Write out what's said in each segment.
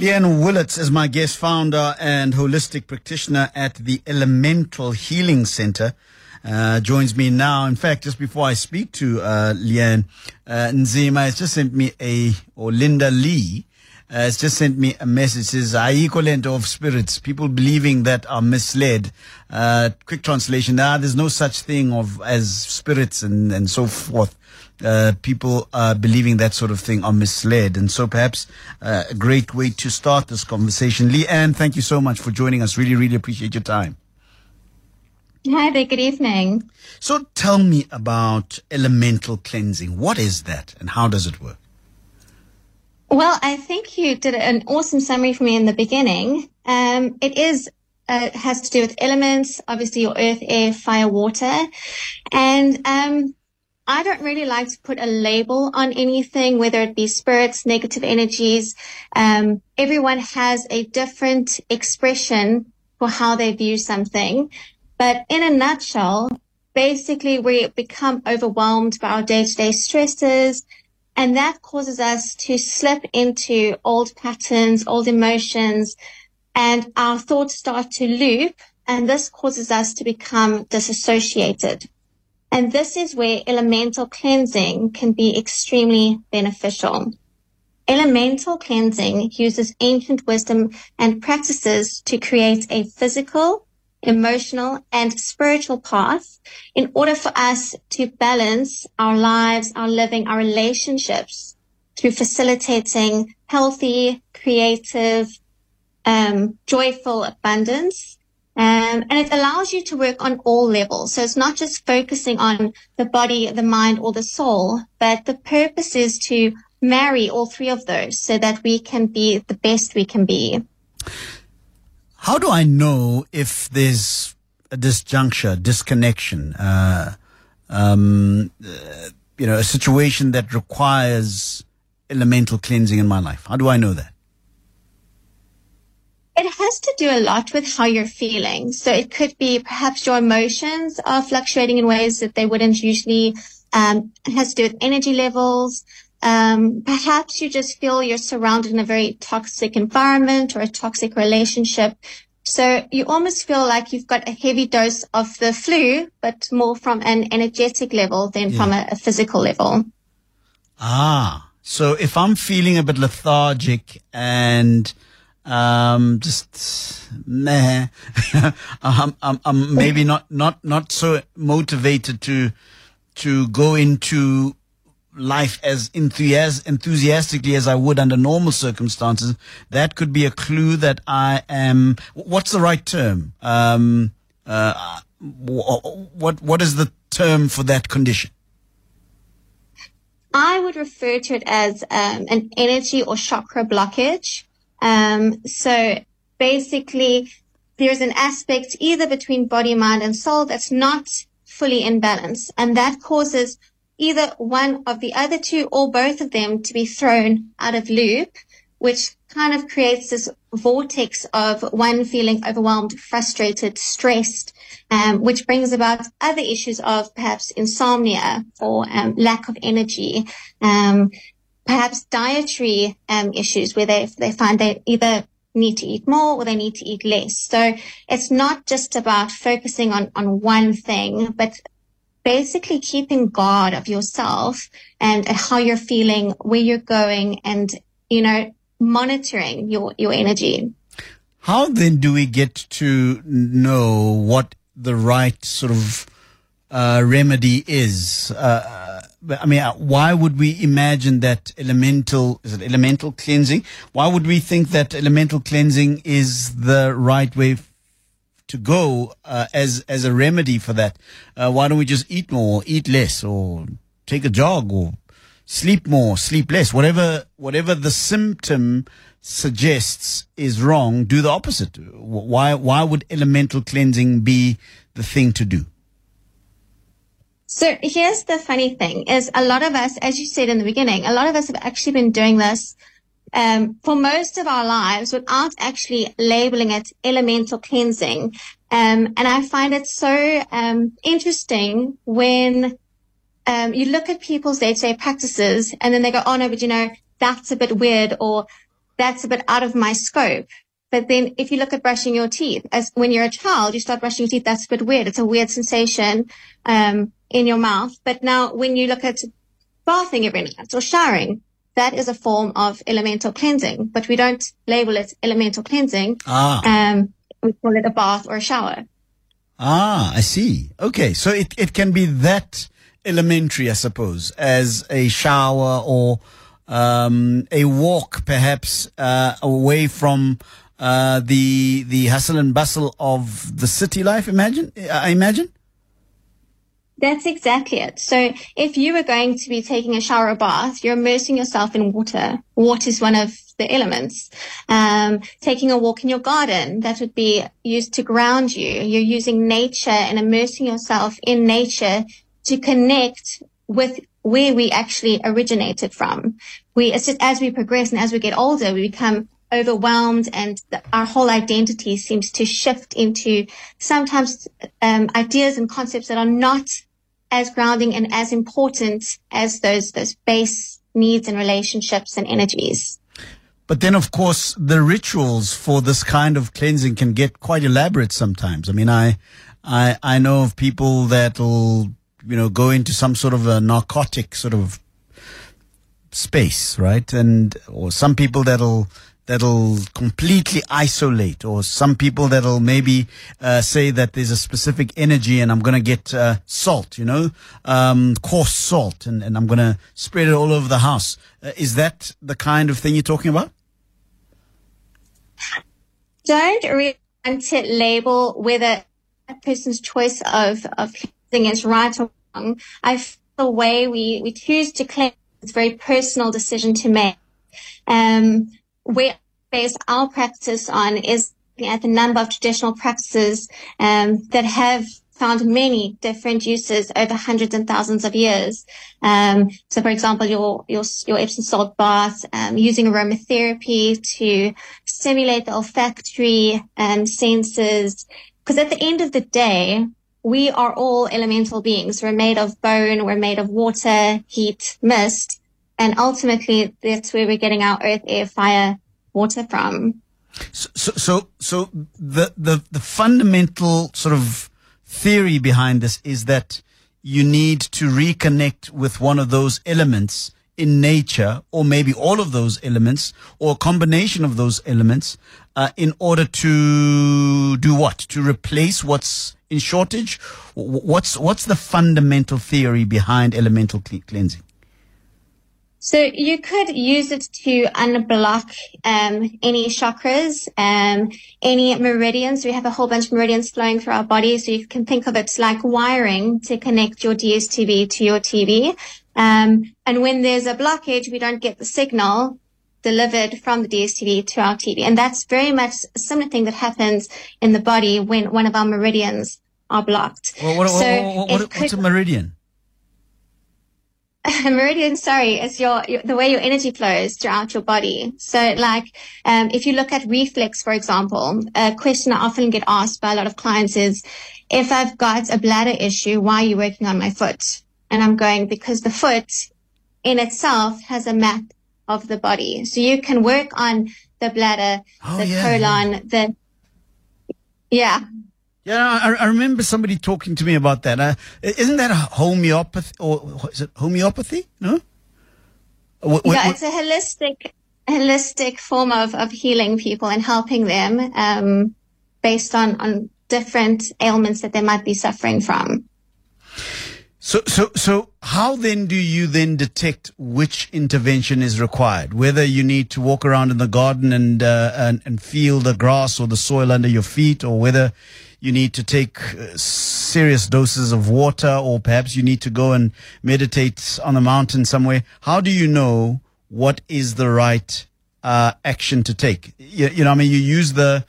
Lee-Anne Willats is my guest, founder and holistic practitioner at the Elemental Healing Center. Uh, joins me now. In fact, just before I speak to uh, Lee-Anne, uh, Nzima has just sent me a, or Linda Lee uh, has just sent me a message. It Says, equivalent of spirits, people believing that are misled. Uh, quick translation, ah, there's no such thing of as spirits and, and so forth. Uh, people uh, believing that sort of thing are misled. And so perhaps uh, a great way to start this conversation. Lee Lee-Anne, thank you so much for joining us. Really, really appreciate your time. Hi there, good evening. So tell me about elemental cleansing. What is that and how does it work? Well, I think you did an awesome summary for me in the beginning. Um, it is uh, has to do with elements, obviously your earth, air, fire, water, and um, I don't really like to put a label on anything, whether it be spirits, negative energies. Um, everyone has a different expression for how they view something, but in a nutshell, basically we become overwhelmed by our day-to-day stresses and that causes us to slip into old patterns, old emotions, and our thoughts start to loop. And this causes us to become disassociated. And this is where elemental cleansing can be extremely beneficial. Elemental cleansing uses ancient wisdom and practices to create a physical, emotional and spiritual path in order for us to balance our lives, our living, our relationships through facilitating healthy, creative, um, joyful abundance. Um, and it allows you to work on all levels. So it's not just focusing on the body, the mind, or the soul, but the purpose is to marry all three of those so that we can be the best we can be. How do I know if there's a disjuncture, disconnection, uh, um, uh, you know, a situation that requires elemental cleansing in my life? How do I know that? It has to do a lot with how you're feeling. So it could be perhaps your emotions are fluctuating in ways that they wouldn't usually. Um, it has to do with energy levels. Um, perhaps you just feel you're surrounded in a very toxic environment or a toxic relationship. So you almost feel like you've got a heavy dose of the flu, but more from an energetic level than yeah. from a, a physical level. Ah, so if I'm feeling a bit lethargic and um, just meh, I'm, I'm, I'm maybe not, not, not so motivated to, to go into life as enthusias- enthusiastically as I would under normal circumstances, that could be a clue that I am. What's the right term? Um, uh, what what is the term for that condition? I would refer to it as um, an energy or chakra blockage. Um, so basically, there's an aspect either between body, mind, and soul that's not fully in balance, and that causes either one of the other two or both of them to be thrown out of loop, which kind of creates this vortex of one feeling overwhelmed, frustrated, stressed, um, which brings about other issues of perhaps insomnia or um, lack of energy, um, perhaps dietary um, issues where they they find they either need to eat more or they need to eat less. So it's not just about focusing on on one thing, but basically keeping guard of yourself and how you're feeling, where you're going and, you know, monitoring your, your energy. How then do we get to know what the right sort of uh, remedy is? Uh, I mean, uh, why would we imagine that elemental, is it elemental cleansing? Why would we think that elemental cleansing is the right way to go uh, as as a remedy for that. Uh, why don't we just eat more, eat less, or take a jog, or sleep more, sleep less? Whatever whatever the symptom suggests is wrong. Do the opposite. Why why would elemental cleansing be the thing to do? So here's the funny thing is a lot of us, as you said in the beginning, a lot of us have actually been doing this um, for most of our lives without actually labeling it elemental cleansing. Um, and I find it so um, interesting when um, you look at people's day-to-day practices and then they go, oh no, but you know, that's a bit weird or that's a bit out of my scope. But then if you look at brushing your teeth, as when you're a child, you start brushing your teeth, that's a bit weird. It's a weird sensation, um, in your mouth. But now when you look at bathing every night or showering, that is a form of elemental cleansing, but we don't label it elemental cleansing. Ah. Um, we call it a bath or a shower. Ah, I see. Okay. So it, it can be that elementary, I suppose, as a shower or, um, a walk perhaps, uh, away from, uh, the, the hustle and bustle of the city life. Imagine, I imagine. That's exactly it. So if you were going to be taking a shower or bath, you're immersing yourself in water. Water is one of the elements. Um, taking a walk in your garden, that would be used to ground you. You're using nature and immersing yourself in nature to connect with where we actually originated from. We, just, as we progress and as we get older, we become overwhelmed and the, our whole identity seems to shift into sometimes um, ideas and concepts that are not as grounding and as important as those those base needs and relationships and energies. But then, of course, the rituals for this kind of cleansing can get quite elaborate sometimes. I mean, I, I, I know of people that'll, you know, go into some sort of a narcotic sort of space, right? And, or some people that'll, that'll completely isolate, or some people that'll maybe uh, say that there's a specific energy and I'm going to get uh, salt, you know, um, coarse salt, and, and I'm going to spread it all over the house. Uh, is that the kind of thing you're talking about? Don't really want to label whether a person's choice of, of cleansing is right or wrong. I feel the way we, we choose to cleanse is a very personal decision to make. Um, we base our practice on is at the number of traditional practices um, that have found many different uses over hundreds and thousands of years. Um, so, for example, your your your Epsom salt bath, um, using aromatherapy to stimulate the olfactory um, senses. Because at the end of the day, we are all elemental beings. We're made of bone. We're made of water, heat, mist, and ultimately, that's where we're getting our earth, air, fire, water from. So, so, so, the, the, the fundamental sort of theory behind this is that you need to reconnect with one of those elements in nature, or maybe all of those elements, or a combination of those elements, uh, in order to do what? To replace what's in shortage? What's what's the fundamental theory behind elemental cleansing? So you could use it to unblock um, any chakras, um, any meridians. We have a whole bunch of meridians flowing through our body, so you can think of it like wiring to connect your DSTV to your TV. Um, and when there's a blockage, we don't get the signal delivered from the DSTV to our TV, and that's very much a similar thing that happens in the body when one of our meridians are blocked. Well, what, so what, what, what's a meridian? meridian sorry is your, your, the way your energy flows throughout your body. So like um, if you look at reflex for example a question i often get asked by a lot of clients is if i've got a bladder issue why are you working on my foot? And i'm going because the foot in itself has a map of the body. So you can work on the bladder oh, the yeah, colon the yeah yeah, I, I, remember somebody talking to me about that. Uh, isn't that a homeopathy or is it homeopathy? No. What, what, yeah, it's a holistic, holistic form of, of healing people and helping them um, based on on different ailments that they might be suffering from. So, so, so, how then do you then detect which intervention is required? Whether you need to walk around in the garden and uh, and, and feel the grass or the soil under your feet, or whether you need to take uh, serious doses of water, or perhaps you need to go and meditate on the mountain somewhere. How do you know what is the right uh, action to take? You, you, know, I mean, you use the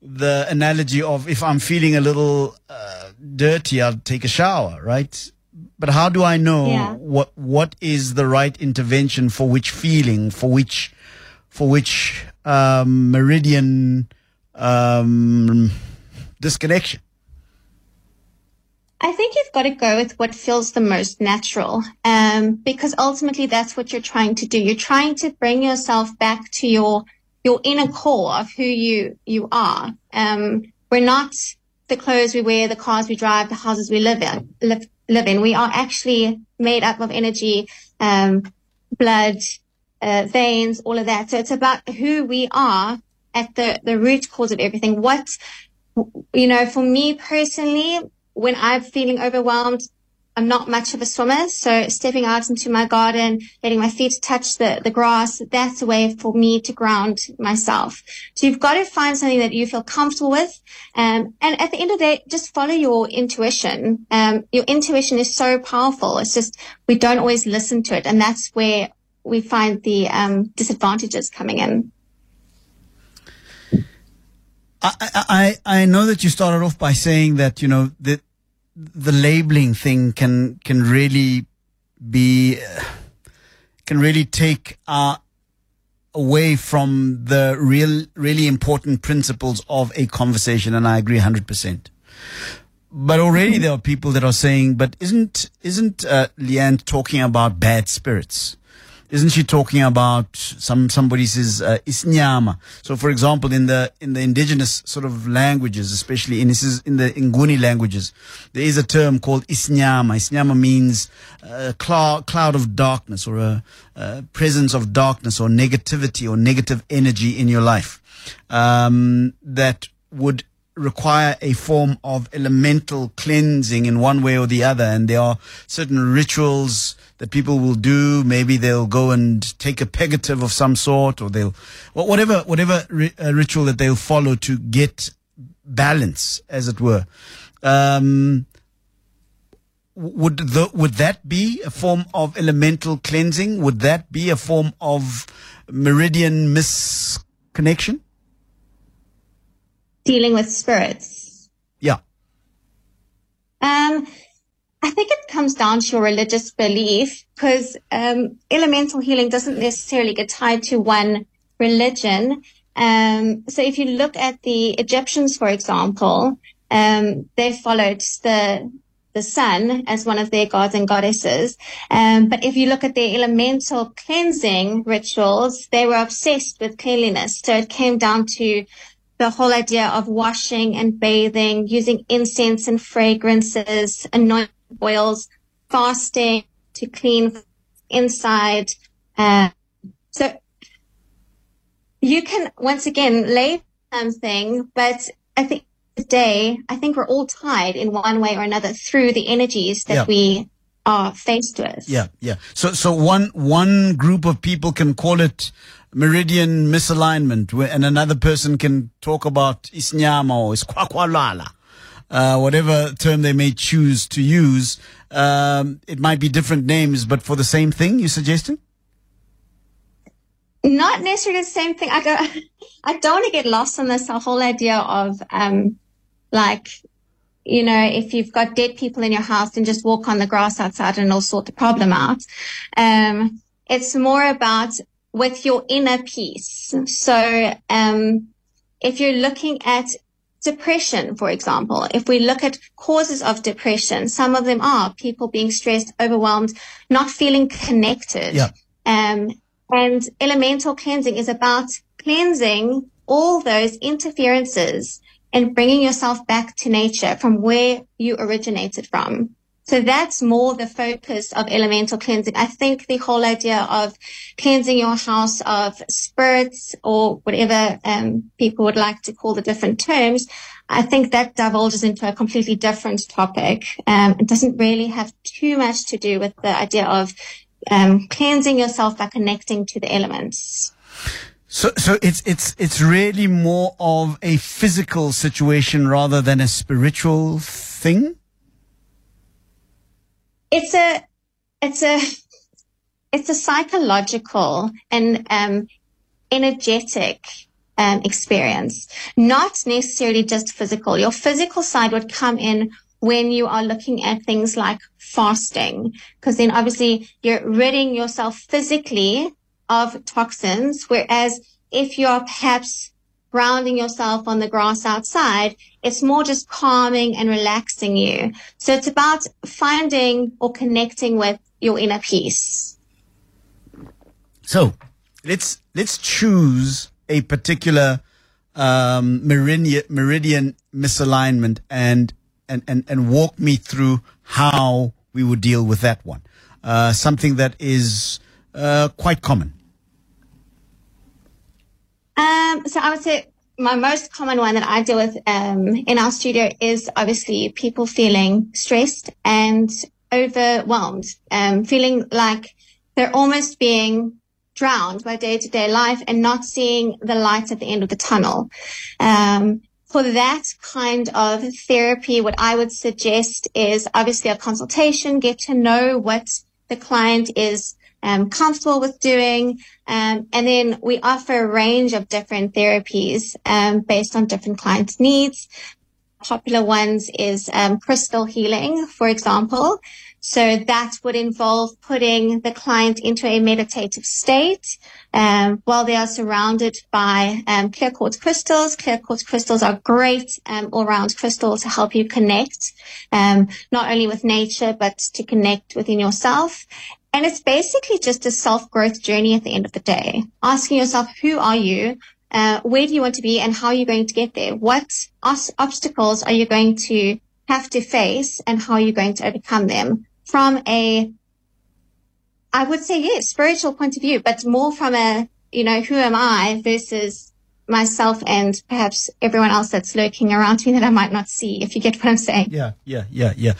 the analogy of if I'm feeling a little uh, dirty, I'll take a shower, right? But how do I know yeah. what what is the right intervention for which feeling, for which for which um, meridian um, disconnection? I think you've got to go with what feels the most natural, um, because ultimately that's what you're trying to do. You're trying to bring yourself back to your your inner core of who you, you are. Um, we're not the clothes we wear, the cars we drive, the houses we live in, live, live in. We are actually made up of energy, um, blood, uh, veins, all of that. So it's about who we are at the, the root cause of everything. What, you know, for me personally, when I'm feeling overwhelmed, I'm not much of a swimmer. So stepping out into my garden, letting my feet touch the, the grass, that's a way for me to ground myself. So you've got to find something that you feel comfortable with. Um, and at the end of the day, just follow your intuition. Um, your intuition is so powerful. It's just, we don't always listen to it. And that's where we find the, um, disadvantages coming in. I, I, I know that you started off by saying that, you know, that the labeling thing can, can really be, can really take, uh, away from the real, really important principles of a conversation. And I agree 100%. But already there are people that are saying, but isn't, isn't, uh, Lee-Anne talking about bad spirits? Isn't she talking about some somebody says uh, isnyama? So for example in the in the indigenous sort of languages especially in this is in the nguni languages there is a term called isnyama. Isnyama means a cloud, cloud of darkness or a, a presence of darkness or negativity or negative energy in your life um, that would require a form of elemental cleansing in one way or the other. And there are certain rituals that people will do. Maybe they'll go and take a purgative of some sort or they'll, whatever, whatever uh, ritual that they'll follow to get balance, as it were. Um, would the, would that be a form of elemental cleansing? Would that be a form of meridian misconnection? Dealing with spirits? Yeah. Um, I think it comes down to your religious belief because um, elemental healing doesn't necessarily get tied to one religion. Um, so if you look at the Egyptians, for example, um, they followed the the sun as one of their gods and goddesses. Um, but if you look at their elemental cleansing rituals, they were obsessed with cleanliness. So it came down to the whole idea of washing and bathing, using incense and fragrances, anointing oils, fasting to clean inside. Uh, so you can once again lay something, but I think today, I think we're all tied in one way or another through the energies that yeah. we are faced with. Yeah, yeah. So, so one one group of people can call it meridian misalignment, and another person can talk about isnyama or iskwakwalala, uh, whatever term they may choose to use. Um, it might be different names, but for the same thing, you're suggesting? Not necessarily the same thing. I don't, I don't want to get lost on this whole idea of, um, like, you know, if you've got dead people in your house, then just walk on the grass outside and it'll sort the problem out. Um, it's more about with your inner peace. So, um, if you're looking at depression, for example, if we look at causes of depression, some of them are people being stressed, overwhelmed, not feeling connected. Yeah. Um, and elemental cleansing is about cleansing all those interferences and bringing yourself back to nature from where you originated from. So that's more the focus of elemental cleansing. I think the whole idea of cleansing your house of spirits or whatever um, people would like to call the different terms, I think that divulges into a completely different topic. Um, it doesn't really have too much to do with the idea of um, cleansing yourself by connecting to the elements. So, so it's it's it's really more of a physical situation rather than a spiritual thing it's a it's a it's a psychological and um, energetic um, experience, not necessarily just physical. Your physical side would come in when you are looking at things like fasting, because then obviously you're ridding yourself physically of toxins. Whereas if you're perhaps grounding yourself on the grass outside. It's more just calming and relaxing you. So it's about finding or connecting with your inner peace. So let's, let's choose a particular um, meridian, meridian misalignment and, and, and, and walk me through how we would deal with that one. Uh, something that is uh, quite common. Um, so I would say my most common one that I deal with um, in our studio is obviously people feeling stressed and overwhelmed, um, feeling like they're almost being drowned by day to day life and not seeing the light at the end of the tunnel. Um, for that kind of therapy, what I would suggest is obviously a consultation, get to know what the client is um, comfortable with doing. Um, and then we offer a range of different therapies um, based on different clients' needs. Popular ones is um, crystal healing, for example. So that would involve putting the client into a meditative state um, while they are surrounded by um, clear quartz crystals. Clear quartz crystals are great um, all-round crystals to help you connect um, not only with nature but to connect within yourself. And it's basically just a self-growth journey at the end of the day. Asking yourself, who are you? Uh, where do you want to be and how are you going to get there? What os- obstacles are you going to have to face and how are you going to overcome them? from a, I would say yes, spiritual point of view, but more from a, you know, who am I versus myself and perhaps everyone else that's lurking around me that I might not see, if you get what I'm saying. Yeah, yeah, yeah, yeah.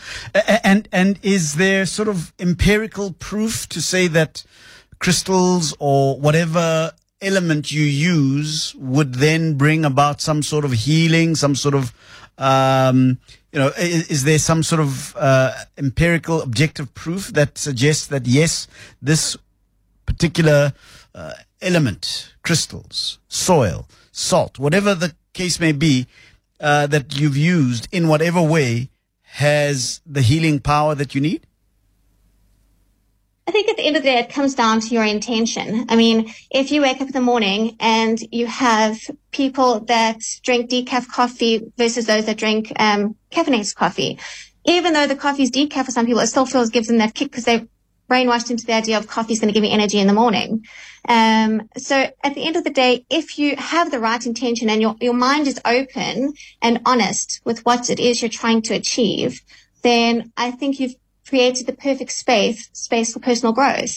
And, and is there sort of empirical proof to say that crystals or whatever element you use would then bring about some sort of healing, some sort of, um, you know, is, is, there some sort of uh, empirical, objective proof that suggests that yes, this particular uh, element, crystals, soil, salt, whatever the case may be, uh, that you've used in whatever way has the healing power that you need? I think at the end of the day, it comes down to your intention. I mean, if you wake up in the morning and you have people that drink decaf coffee versus those that drink um, caffeinated coffee, even though the coffee is decaf for some people, it still feels gives them that kick because they're brainwashed into the idea of coffee is going to give me energy in the morning. Um, so at the end of the day, if you have the right intention and your, your mind is open and honest with what it is you're trying to achieve, then I think you've created the perfect space space for personal growth.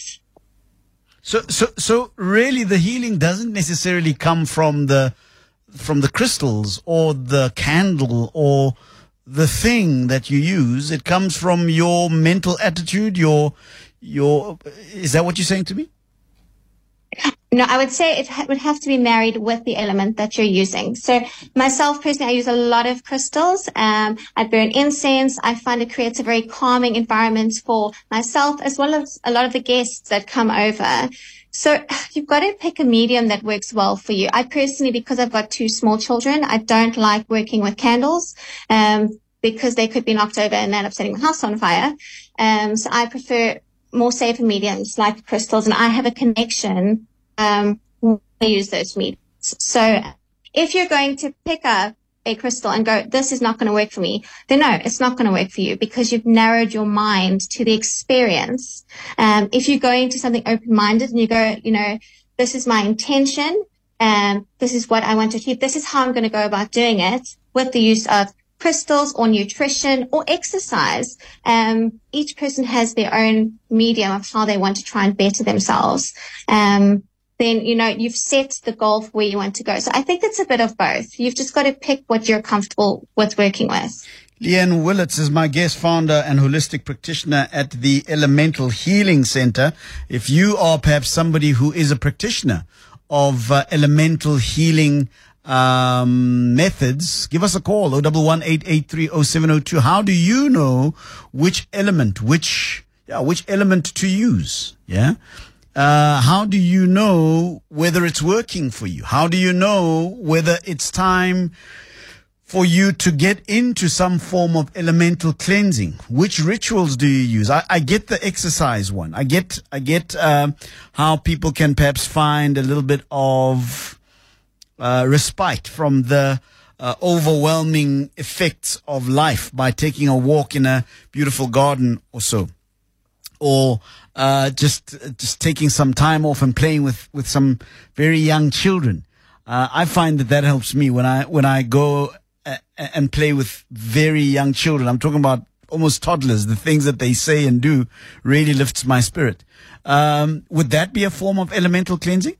So, so, so really, the healing doesn't necessarily come from the from the crystals or the candle or the thing that you use. It comes from your mental attitude. Your, your. Is that what you're saying to me? No, I would say it ha- would have to be married with the element that you're using. So myself personally, I use a lot of crystals. Um, I burn incense. I find it creates a very calming environment for myself as well as a lot of the guests that come over. So you've got to pick a medium that works well for you. I personally, because I've got two small children, I don't like working with candles, um, because they could be knocked over and end up setting the house on fire. Um, so I prefer more safer mediums like crystals and I have a connection um, I use those mediums. So if you're going to pick up a crystal and go, this is not going to work for me, then no, it's not going to work for you because you've narrowed your mind to the experience. Um, if you go into something open-minded and you go, you know, this is my intention, and this is what I want to achieve. This is how I'm going to go about doing it with the use of crystals or nutrition or exercise. Um, each person has their own medium of how they want to try and better themselves. Um, then, you know, you've set the goal for where you want to go. So I think it's a bit of both. You've just got to pick what you're comfortable with working with. Lee-Anne Willats is my guest founder and holistic practitioner at the Elemental Healing Center. If you are perhaps somebody who is a practitioner of uh, elemental healing um, methods, give us a call, 011 How do you know which element, which, yeah, which element to use? Yeah. Uh, how do you know whether it's working for you? How do you know whether it's time for you to get into some form of elemental cleansing? Which rituals do you use? I, I get the exercise one. I get, I get, uh, how people can perhaps find a little bit of, uh, respite from the, uh, overwhelming effects of life by taking a walk in a beautiful garden or so or uh, just just taking some time off and playing with with some very young children. Uh, I find that that helps me when I when I go uh, and play with very young children. I'm talking about almost toddlers. The things that they say and do really lifts my spirit. Um, would that be a form of elemental cleansing?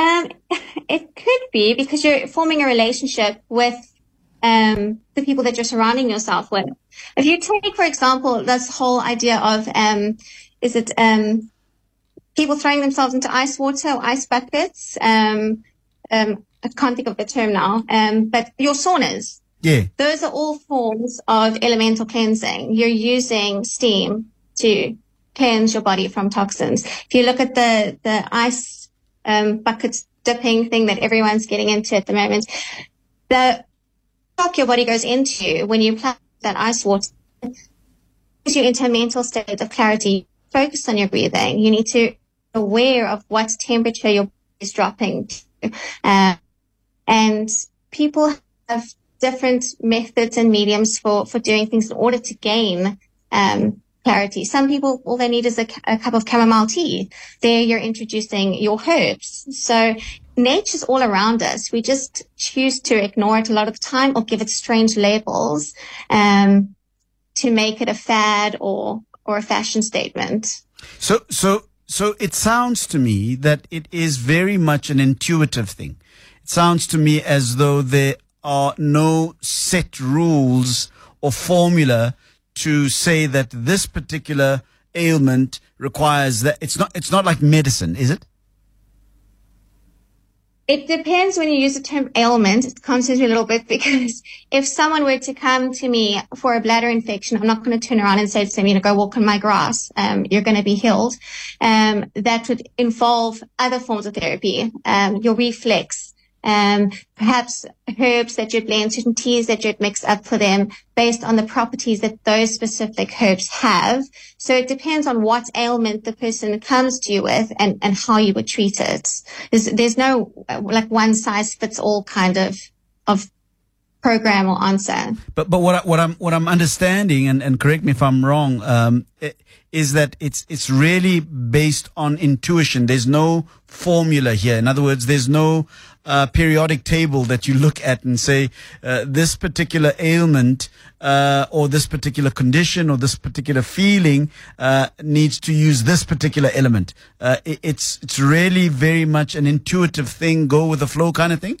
Um, it could be because you're forming a relationship with um, the people that you're surrounding yourself with. If you take, for example, this whole idea of um, is it um, people throwing themselves into ice water or ice buckets? Um, um, I can't think of the term now, um, but your saunas. Yeah. Those are all forms of elemental cleansing. You're using steam to cleanse your body from toxins. If you look at the, the ice um, bucket dipping thing that everyone's getting into at the moment, the shock your body goes into when you apply that ice water puts you into a mental state of clarity. Focus on your breathing. You need to be aware of what temperature your body is dropping to. Uh, and people have different methods and mediums for, for doing things in order to gain um, clarity. Some people, all they need is a, a, cup of chamomile tea. There you're introducing your herbs. So nature's all around us. We just choose to ignore it a lot of the time or give it strange labels um, to make it a fad or or a fashion statement. So so so it sounds to me that it is very much an intuitive thing. It sounds to me as though there are no set rules or formula to say that this particular ailment requires that it's not it's not like medicine is it it depends when you use the term ailment. It concerns me a little bit because if someone were to come to me for a bladder infection, I'm not going to turn around and say to them, you know, go walk on my grass. Um, you're going to be healed. Um, that would involve other forms of therapy, um, your reflex, um, perhaps herbs that you'd blend, certain teas that you'd mix up for them based on the properties that those specific herbs have. So it depends on what ailment the person comes to you with and, and how you would treat it. There's, there's no like one size fits all kind of, of program or answer. But, but what, I, what I'm, what I'm understanding and, and correct me if I'm wrong, um, is that it's, it's really based on intuition. There's no formula here. In other words, there's no, uh, periodic table that you look at and say uh, this particular ailment uh, or this particular condition or this particular feeling uh, needs to use this particular element. Uh, it, it's it's really very much an intuitive thing, go with the flow kind of thing.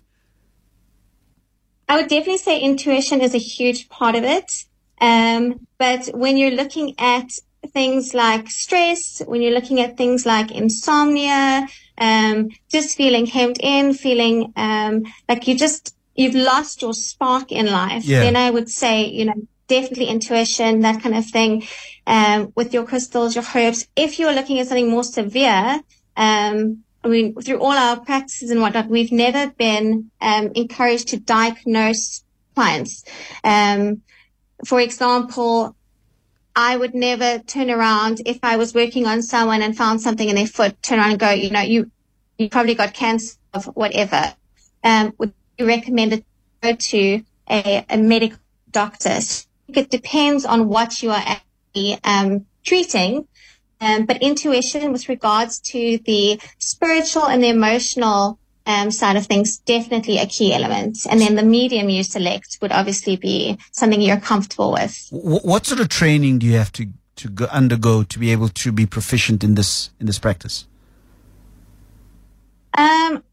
I would definitely say intuition is a huge part of it. Um, but when you're looking at things like stress, when you're looking at things like insomnia, um, just feeling hemmed in, feeling um, like you just you've lost your spark in life, yeah. then I would say, you know, definitely intuition, that kind of thing, um, with your crystals, your herbs. If you're looking at something more severe, um, I mean, through all our practices and whatnot, we've never been um, encouraged to diagnose clients. Um, for example, I would never turn around if I was working on someone and found something in their foot, turn around and go, you know, you, you probably got cancer of whatever. Um, would you recommend it go to a, a medical doctor? So it depends on what you are actually, um, treating. Um, but intuition with regards to the spiritual and the emotional um, side of things definitely a key element. And then the medium you select would obviously be something you're comfortable with. What sort of training do you have to, to go, undergo to be able to be proficient in this, in this practice? Um,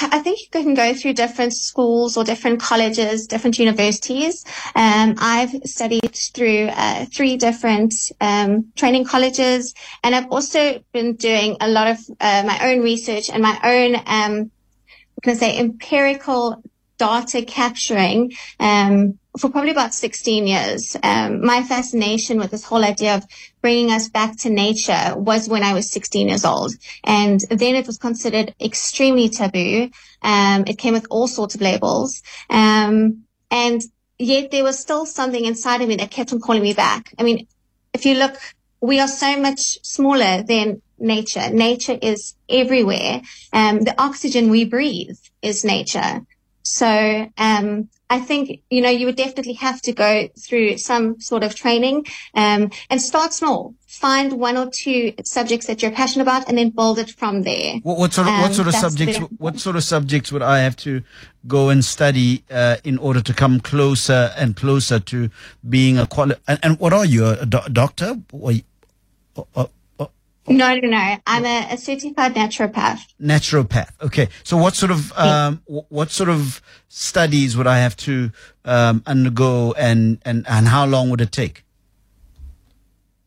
I think you can go through different schools or different colleges, different universities. Um, I've studied through uh, three different um, training colleges, and I've also been doing a lot of uh, my own research and my own, um, To say, empirical data capturing um, for probably about 16 years. Um, my fascination with this whole idea of bringing us back to nature was when I was 16 years old. And then it was considered extremely taboo. Um, it came with all sorts of labels. Um, and yet there was still something inside of me that kept on calling me back. I mean, if you look, we are so much smaller than nature. Nature is everywhere. Um, the oxygen we breathe is nature. So, um, I think, you know, you would definitely have to go through some sort of training, um, and start small. Find one or two subjects that you're passionate about and then build it from there. What, what sort of what Um, sort of subjects the- what sort of subjects would I have to go and study uh, in order to come closer and closer to being a quali- and, and what are you a, do- doctor? Or, you- or- or- or No, no, no. I'm a, a certified naturopath. naturopath. Okay, so what sort of um, wh- what sort of studies would I have to um, undergo and, and and how long would it take?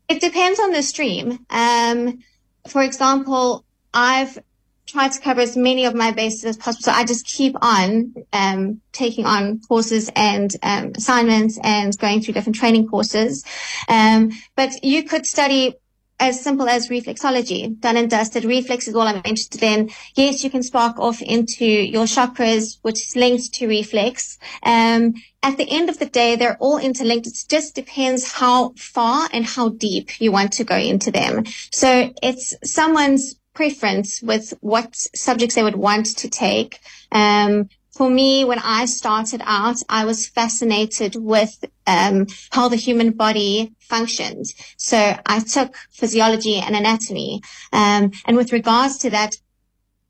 It depends on the stream. Um, for example, I've tried to cover as many of my bases as possible. So I just keep on um, taking on courses and um, assignments and going through different training courses. Um, but you could study as simple as reflexology, done and dusted. Reflex is all I'm interested in. Yes, you can spark off into your chakras, which is linked to reflex. Um, at the end of the day, they're all interlinked. It just depends how far and how deep you want to go into them. So it's someone's preference with what subjects they would want to take. Um, for me, when I started out, I was fascinated with um, how the human body functions. So I took physiology and anatomy. Um, and with regards to that,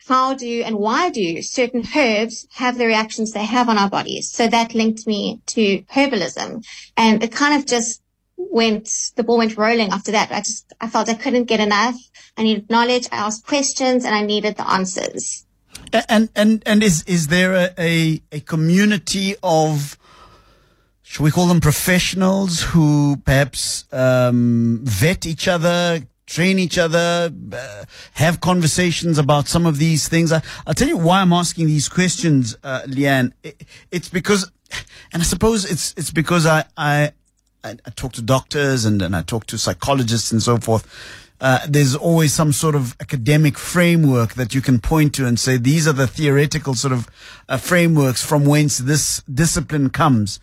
how do and why do certain herbs have the reactions they have on our bodies? So that linked me to herbalism. And it kind of just went, the ball went rolling after that. I just, I felt I couldn't get enough. I needed knowledge. I asked questions and I needed the answers. And and and is is there a a, a community of should we call them professionals who perhaps um, vet each other, train each other, uh, have conversations about some of these things? I, I'll tell you why I'm asking these questions, uh, Lee-Anne. It, it's because, and I suppose it's it's because I I, I, I talk to doctors and, and I talk to psychologists and so forth uh, there's always some sort of academic framework that you can point to and say these are the theoretical sort of uh, frameworks from whence this discipline comes.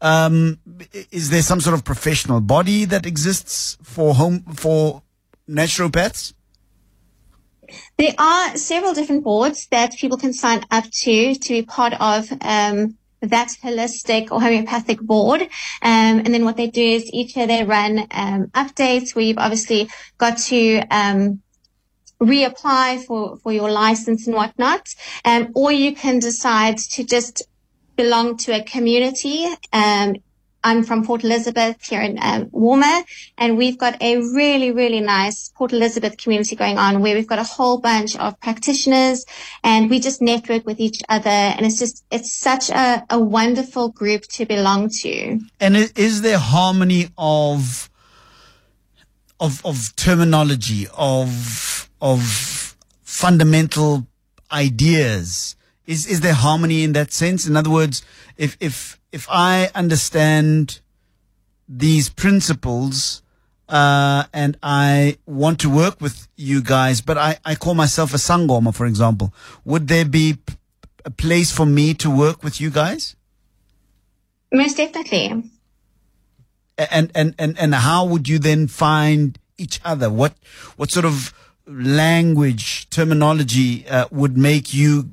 Um, is there some sort of professional body that exists for home for naturopaths? There are several different boards that people can sign up to to be part of um, that holistic or homeopathic board. Um, and then what they do is each year they run um, updates you've obviously got to um, reapply for, for your license and whatnot. Um, or you can decide to just belong to a community. I'm from Port Elizabeth here in um, Walmer, and we've got a really, really nice Port Elizabeth community going on where we've got a whole bunch of practitioners and we just network with each other. And it's just, it's such a, a wonderful group to belong to. And is there harmony of of of terminology of of fundamental ideas? Is is there harmony in that sense? In other words, if if if I understand these principles uh, and I want to work with you guys, but I, I call myself a sangoma, for example, would there be p- a place for me to work with you guys? Most definitely. and and and and how would you then find each other what what sort of language terminology uh, would make you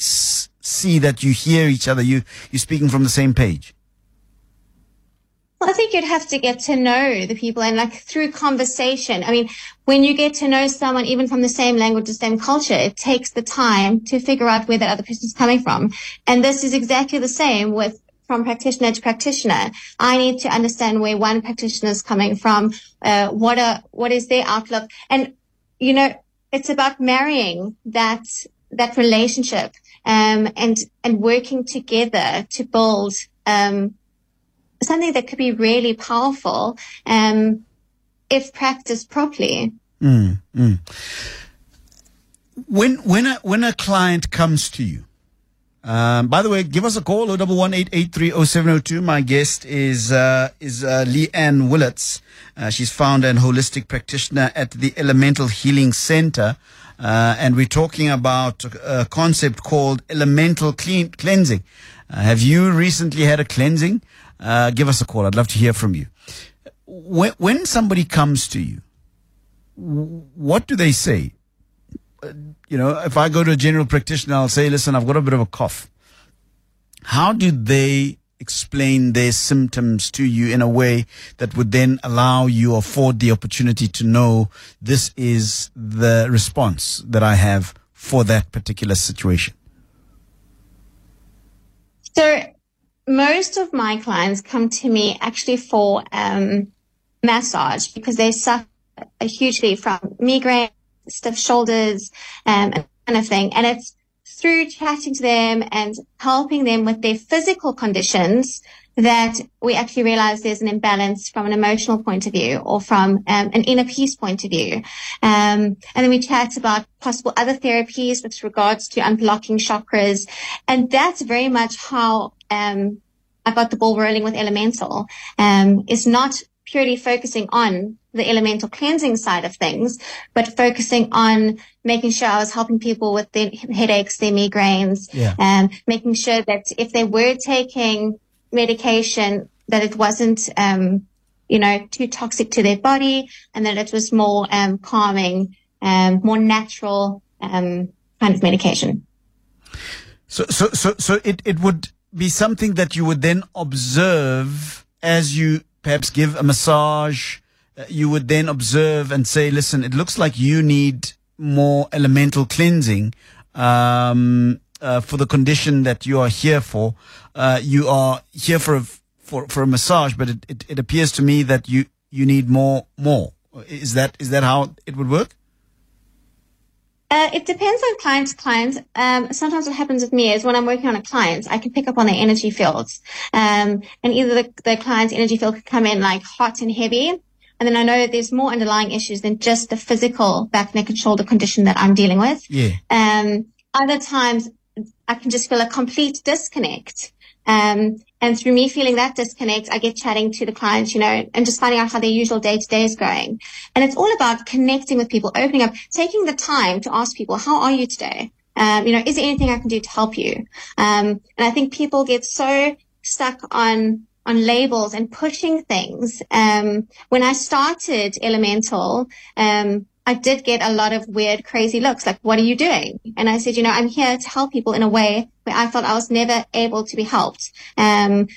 see that you hear each other you you're speaking from the same page Well, I think you'd have to get to know the people and like through conversation. I mean, when you get to know someone, even from the same language, the same culture, it takes the time to figure out where that other person's coming from. And this is exactly the same with from practitioner to practitioner. I need to understand where one practitioner is coming from, uh, what are, what is their outlook. And, you know, it's about marrying that, that relationship, um, and, and working together to build, um, something that could be really powerful um, if practiced properly. when when a when a client comes to you um, by the way, give us a call, 011-883-0702. My guest is, uh, is, uh, Lee-Anne Willats. Uh, she's founder and holistic practitioner at the Elemental Healing Center. Uh, and we're talking about a concept called elemental clean, cleansing. Uh, have you recently had a cleansing? Uh, give us a call. I'd love to hear from you. When, when somebody comes to you, what do they say? you know, if I go to a general practitioner, I'll say, listen, I've got a bit of a cough. how do they explain their symptoms to you in a way that would then allow you afford the opportunity to know this is the response that I have for that particular situation? So most of my clients come to me actually for um, massage because they suffer hugely from migraine, stiff shoulders, um, and kind of thing. And it's through chatting to them and helping them with their physical conditions that we actually realize there's an imbalance from an emotional point of view or from um, an inner peace point of view. Um, and then we chat about possible other therapies with regards to unblocking chakras. And that's very much how um, I got the ball rolling with Elemental. Um, is not purely focusing on the elemental cleansing side of things, but focusing on making sure I was helping people with their headaches, their migraines, Yeah. um, making sure that if they were taking medication, that it wasn't, um, you know, too toxic to their body and that it was more, um, calming, um, more natural, um, kind of medication. So, so, so, so it, it would be something that you would then observe as you perhaps give a massage. Uh, You would then observe and say, listen, it looks like you need more elemental cleansing, um, uh, for the condition that you are here for. Uh, you are here for a, for, for a massage, but it, it, it appears to me that you, you need more, more. Is that, is that how it would work? Uh, it depends on client to client. Um, sometimes what happens with me is when I'm working on a client, I can pick up on their energy fields. Um, and either the, the client's energy field could come in like hot and heavy. And then I know there's more underlying issues than just the physical back, neck and shoulder condition that I'm dealing with. Yeah. Um, other times I can just feel a complete disconnect. Um, and through me feeling that disconnect, I get chatting to the clients, you know, and just finding out how their usual day to day is going. And it's all about connecting with people, opening up, taking the time to ask people, how are you today? Um, you know, is there anything I can do to help you? Um, and I think people get so stuck on on labels and pushing things. Um, when I started Elemental, um, I did get a lot of weird, crazy looks. Like, what are you doing? And I said, you know, I'm here to help people in a way where I felt I was never able to be helped. Um,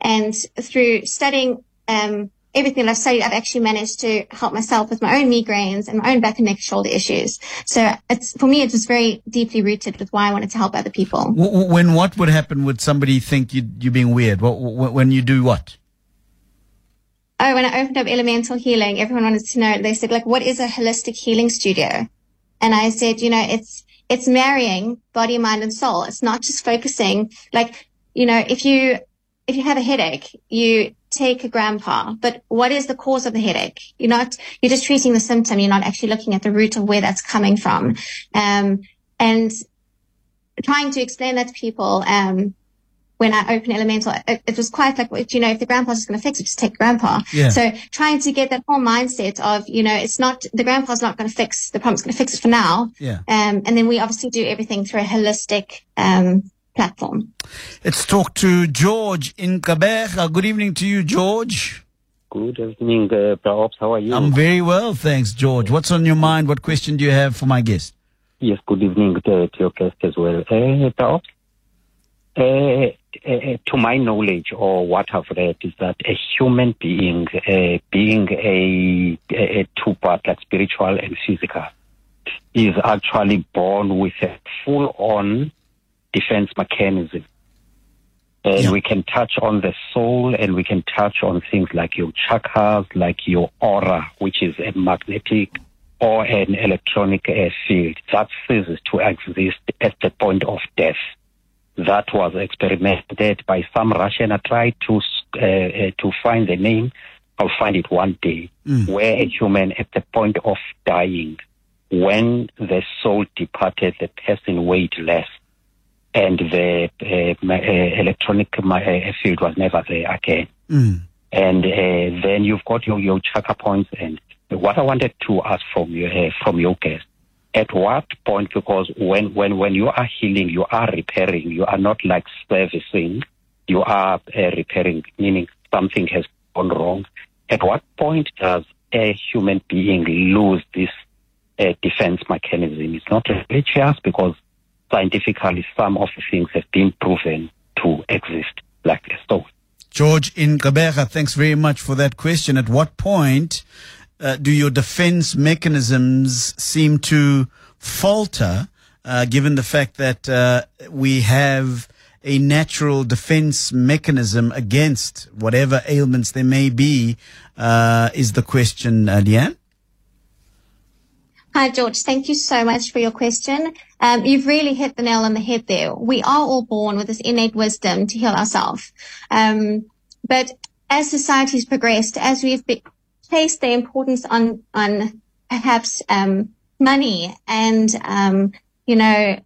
and through studying, um, everything I've studied, I've actually managed to help myself with my own migraines and my own back and neck shoulder issues. So it's, for me, it was very deeply rooted with why I wanted to help other people. When what would happen? Would somebody think you you being weird? What, when you do what? Oh, when I opened up Elemental Healing, everyone wanted to know. They said, like, what is a holistic healing studio? And I said, you know, it's it's marrying body, mind, and soul. It's not just focusing. Like, you know, if you if you have a headache, you take a grandpa. But what is the cause of the headache? You're not. You're just treating the symptom. You're not actually looking at the root of where that's coming from. Um, and trying to explain that to people. Um, when I opened Elemental, it, it was quite like, you know, if the grandpa's just going to fix it, just take grandpa. Yeah. So trying to get that whole mindset of, you know, it's not, the grandpa's not going to fix, the problem's going to fix it for now. Yeah. Um, and then we obviously do everything through a holistic, um, platform. Let's talk to George in Gqeberha. Uh, good evening to you, George. Good evening, uh, Perhaps. How are you? I'm very well, thanks, George. What's on your mind? What question do you have for my guest? yes, good evening to, to your guest as well. Uh, perhaps, uh, uh, to my knowledge or what I've read is that a human being, uh, being a, a, a two-part, like spiritual and physical, is actually born with a full-on defense mechanism. And Yeah. we can touch on the soul and we can touch on things like your chakras, like your aura, which is a magnetic or an electronic field that ceases to exist at the point of death. That was experimented by some Russian. I tried to uh, uh, to find the name. I'll find it one day. Where a human at the point of dying, when the soul departed, the person weighed less, and the uh, uh, electronic uh, field was never there again Mm. and uh, then you've got your, your chakra points. And what I wanted to ask from you, uh, from your guest, at what point, because when, when, when you are healing, you are repairing, you are not like servicing, you are uh, repairing, meaning something has gone wrong. At what point does a human being lose this uh, defense mechanism? It's not religious because scientifically some of the things have been proven to exist like a soul. George in Gqeberha, thanks very much for that question. At what point uh, do your defense mechanisms seem to falter, uh, given the fact that uh, we have a natural defense mechanism against whatever ailments there may be? Uh, is the question, uh, Lee-Anne? Hi, George. Thank you so much for your question. Um, you've really hit the nail on the head there. We are all born with this innate wisdom to heal ourselves. Um, but as society's progressed, as we've placed the importance on, on perhaps, um, money and, um, you know,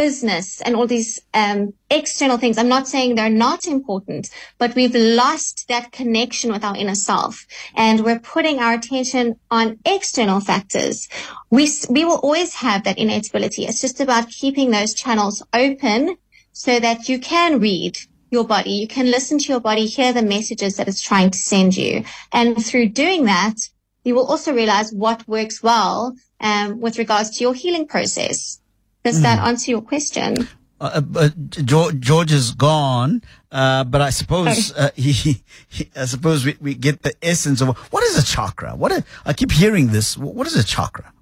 business and all these um, external things. I'm not saying they're not important, but we've lost that connection with our inner self and we're putting our attention on external factors. We, we will always have that innate ability. It's just about keeping those channels open so that you can read your body. You can listen to your body, hear the messages that it's trying to send you. And through doing that, you will also realize what works well um, with regards to your healing process. Does that answer your question? Uh, but George, George is gone, uh, but I suppose uh, he, he, I suppose we, we get the essence of what is a chakra. What a, I keep hearing this. What is a chakra?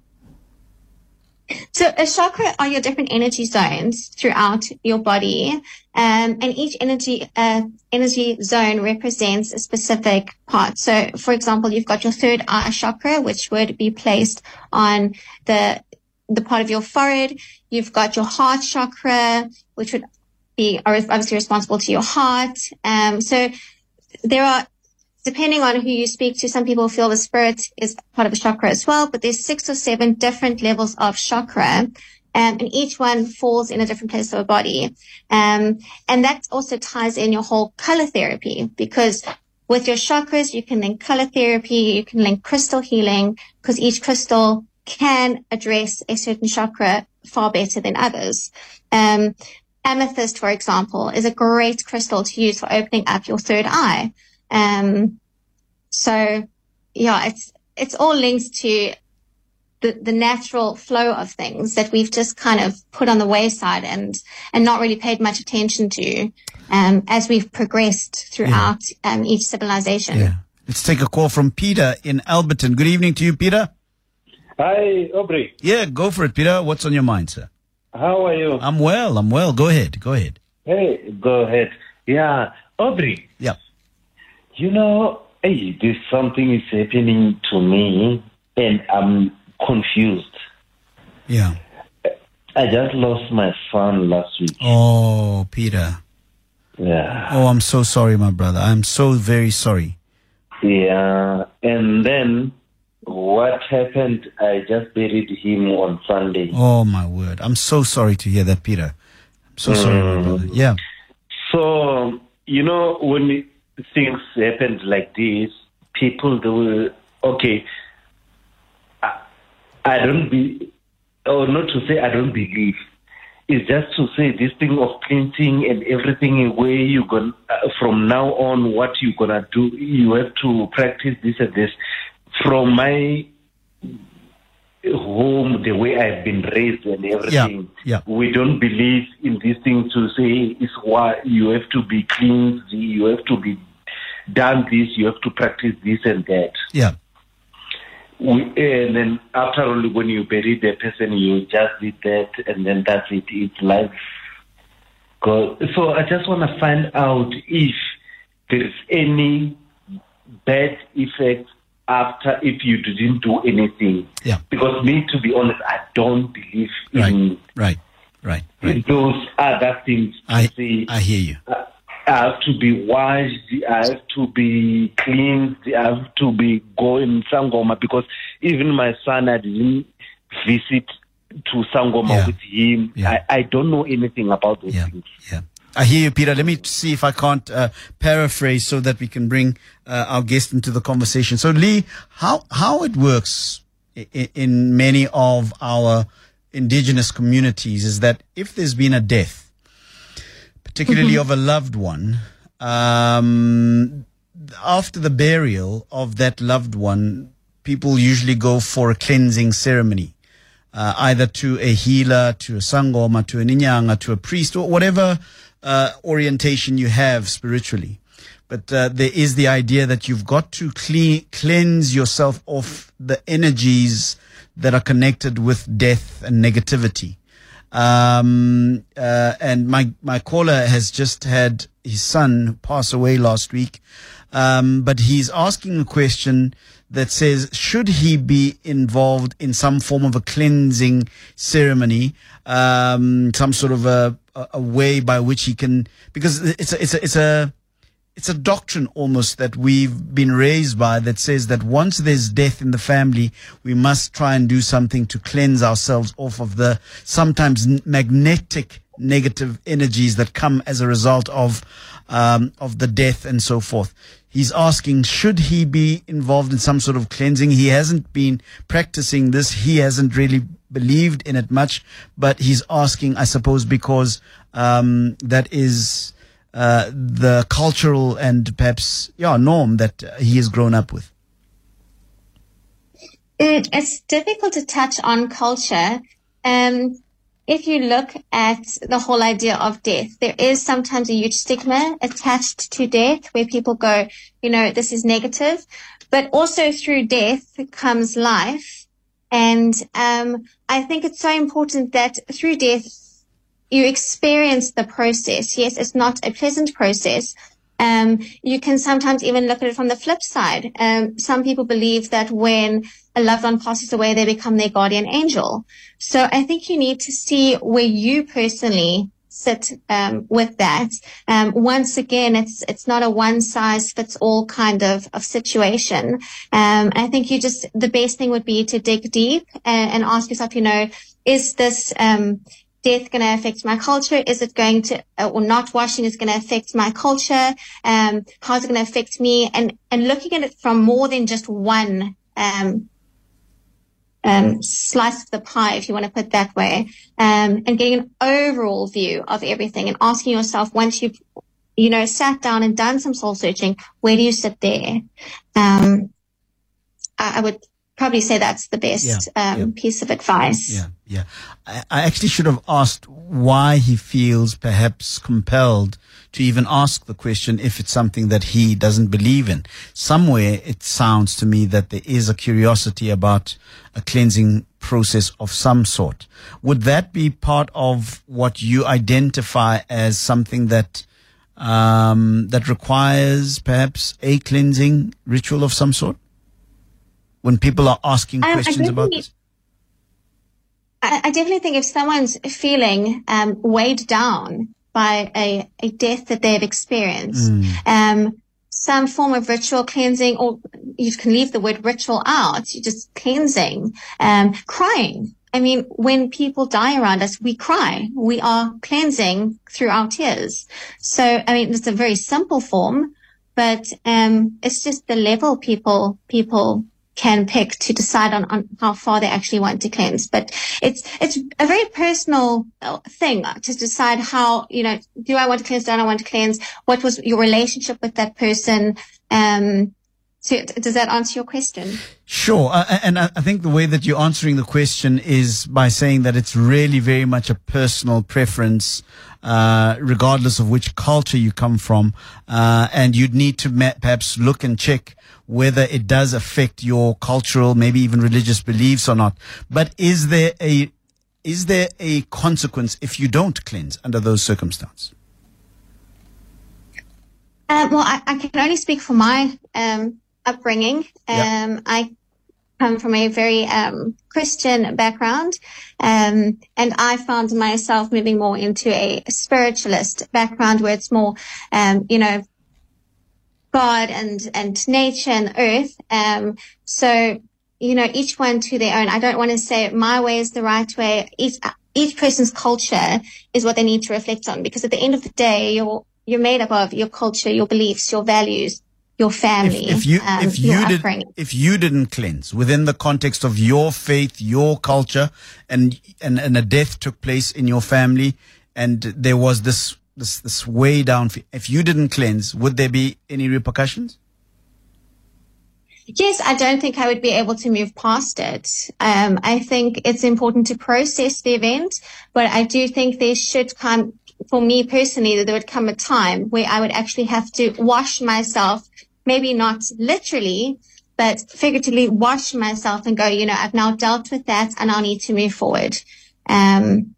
So a chakra are your different energy zones throughout your body, um, and each energy uh, energy zone represents a specific part. So, for example, you've got your third eye chakra, which would be placed on the the part of your forehead. You've got your heart chakra, which would be obviously responsible to your heart. Um, so there are, depending on who you speak to, some people feel the spirit is part of a chakra as well, but there's six or seven different levels of chakra. Um, and each one falls in a different place of the body. Um, and that also ties in your whole color therapy because with your chakras, you can link color therapy, you can link crystal healing because each crystal can address a certain chakra far better than others. Um, amethyst, for example, is a great crystal to use for opening up your third eye. Um, so yeah, it's, it's all linked to the, the natural flow of things that we've just kind of put on the wayside and, and not really paid much attention to, um, as we've progressed throughout, yeah. um, each civilization. Yeah. Let's take a call from Peter in Alberton. Good evening to you, Peter. Hi, Aubrey. Yeah, go for it, Peter. What's on your mind, sir? How are you? I'm well. I'm well. Go ahead. Go ahead. Hey, go ahead. Yeah, Aubrey. Yeah. You know, hey, this something is happening to me, and I'm confused. Yeah. I just lost my son last week. Oh, Peter. Yeah. Oh, I'm so sorry, my brother. I'm so very sorry. Yeah, and then what happened, I just buried him on Sunday. Oh, my word. I'm so sorry to hear that, Peter. I'm so sorry, brother. Yeah. So, you know, when things happened like this, people, they will, okay, I, I don't be, or not to say I don't believe, it's just to say this thing of cleansing and everything where you going uh, from now on what you're gonna do you have to practice this and this from my home, the way I've been raised and everything, yeah, yeah. we don't believe in these things to say it's why you have to be cleansed, you have to be done this, you have to practice this and that. Yeah. We, and then after all, when you bury the person, you just did that, and then that's it. It's life. So I just want to find out if there's any bad effects after if you didn't do anything. Yeah. Because me, to be honest, I don't believe Right. in Right. Right. Right. those other things. I say, I hear you. Uh, uh, I I have to be washed, I have to be cleansed, I have to be going Sangoma because even my son, I didn't visit to Sangoma Yeah. with him. Yeah. I, I don't know anything about those Yeah. things. Yeah. I hear you, Peter. Let me see if I can't uh, paraphrase so that we can bring uh, our guest into the conversation. So, Lee, how how it works in, in many of our indigenous communities is that if there's been a death, particularly of a loved one, um, after the burial of that loved one, people usually go for a cleansing ceremony. Uh, either to a healer, to a sangoma, to a ninyanga, to a priest, or whatever uh, orientation you have spiritually. But uh, there is the idea that you've got to clean, cleanse yourself of the energies that are connected with death and negativity. Um, uh, and my, my caller has just had his son pass away last week. Um, but he's asking a question that says, should he be involved in some form of a cleansing ceremony, um, some sort of a, a way by which he can, because it's a, it's a, it's a, it's a doctrine almost that we've been raised by that says that once there's death in the family, we must try and do something to cleanse ourselves off of the sometimes magnetic negative energies that come as a result of um, of the death and so forth. He's asking, should he be involved in some sort of cleansing? He hasn't been practicing this. He hasn't really believed in it much, but he's asking, I suppose, because um, that is uh, the cultural and perhaps yeah norm that he has grown up with? It, it's difficult to touch on culture. Um, if you look at the whole idea of death, there is sometimes a huge stigma attached to death where people go, you know, this is negative, but also through death comes life. And, um, I think it's so important that through death, you experience the process. Yes, it's not a pleasant process. Um, you can sometimes even look at it from the flip side. Um, some people believe that when a loved one passes away, they become their guardian angel. So I think you need to see where you personally sit um, with that. Um, once again, it's it's not a one size fits all kind of of situation. Um, I think you just the best thing would be to dig deep and, and ask yourself, you know, is this um, death going to affect my culture? Is it going to, uh, or not washing is going to affect my culture? Um, how's it going to affect me? And, and looking at it from more than just one, um, um, slice of the pie, if you want to put it that way, um, and getting an overall view of everything and asking yourself once you've, you know, sat down and done some soul searching, where do you sit there? Um, I, I would probably say that's the best yeah, um, yeah. piece of advice. Yeah, yeah. I, I, actually should have asked why he feels perhaps compelled to even ask the question if it's something that he doesn't believe in. Somewhere it sounds to me that there is a curiosity about a cleansing process of some sort. Would that be part of what you identify as something that um, that requires perhaps a cleansing ritual of some sort? When people are asking um, questions about this? I, I, definitely think if someone's feeling um, weighed down by a, a death that they've experienced, mm. um, some form of ritual cleansing, or you can leave the word ritual out, you're just cleansing, um, crying. I mean, when people die around us, we cry. We are cleansing through our tears. So, I mean, it's a very simple form, but um, it's just the level people people can pick to decide on, on how far they actually want to cleanse. But it's, it's a very personal uh, thing to decide how, you know, do I want to cleanse? Don't I want to cleanse? What was your relationship with that person? Um, so does that answer your question? Sure. Uh, and I think the way that you're answering the question is by saying that it's really very much a personal preference, uh, regardless of which culture you come from. Uh, and you'd need to ma- perhaps look and check whether it does affect your cultural, maybe even religious beliefs or not. But is there a, is there a consequence if you don't cleanse under those circumstances? Uh, well, I, I, can only speak for my um, upbringing. Um, yep. I come from a very um, Christian background, um, and I found myself moving more into a spiritualist background where it's more, um, you know, God and, and nature and earth. Um, so, you know, each one to their own. I don't want to say my way is the right way. Each, each person's culture is what they need to reflect on because at the end of the day, you're, you're made up of your culture, your beliefs, your values, your family. If, if you, um, if you did, if you didn't cleanse within the context of your faith, your culture and, and, and a death took place in your family and there was this this this way down. If you didn't cleanse, would there be any repercussions? Yes, I don't think I would be able to move past it. Um, I think it's important to process the event, but I do think there should come for me personally, that there would come a time where I would actually have to wash myself, maybe not literally, but figuratively wash myself and go, you know, I've now dealt with that and I'll need to move forward. Um,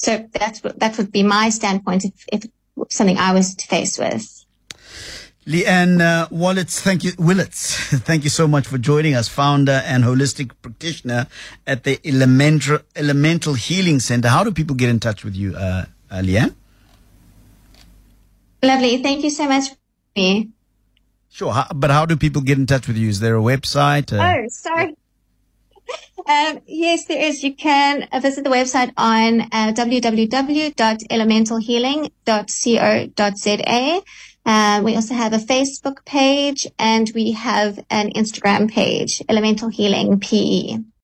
so that's that would be my standpoint if, if something I was to face with. Lee-Anne uh, Wallets, thank you, Willats, thank you so much for joining us, founder and holistic practitioner at the Elemental, Elemental Healing Center. How do people get in touch with you, uh, uh, Lee-Anne? Lovely. Thank you so much for me. Sure. How, but how do people get in touch with you? Is there a website? Uh, oh, sorry. Um, yes, there is. You can visit the website on uh, www.elementalhealing.co.za. Uh, we also have a Facebook page and we have an Instagram page, Elemental Healing PE.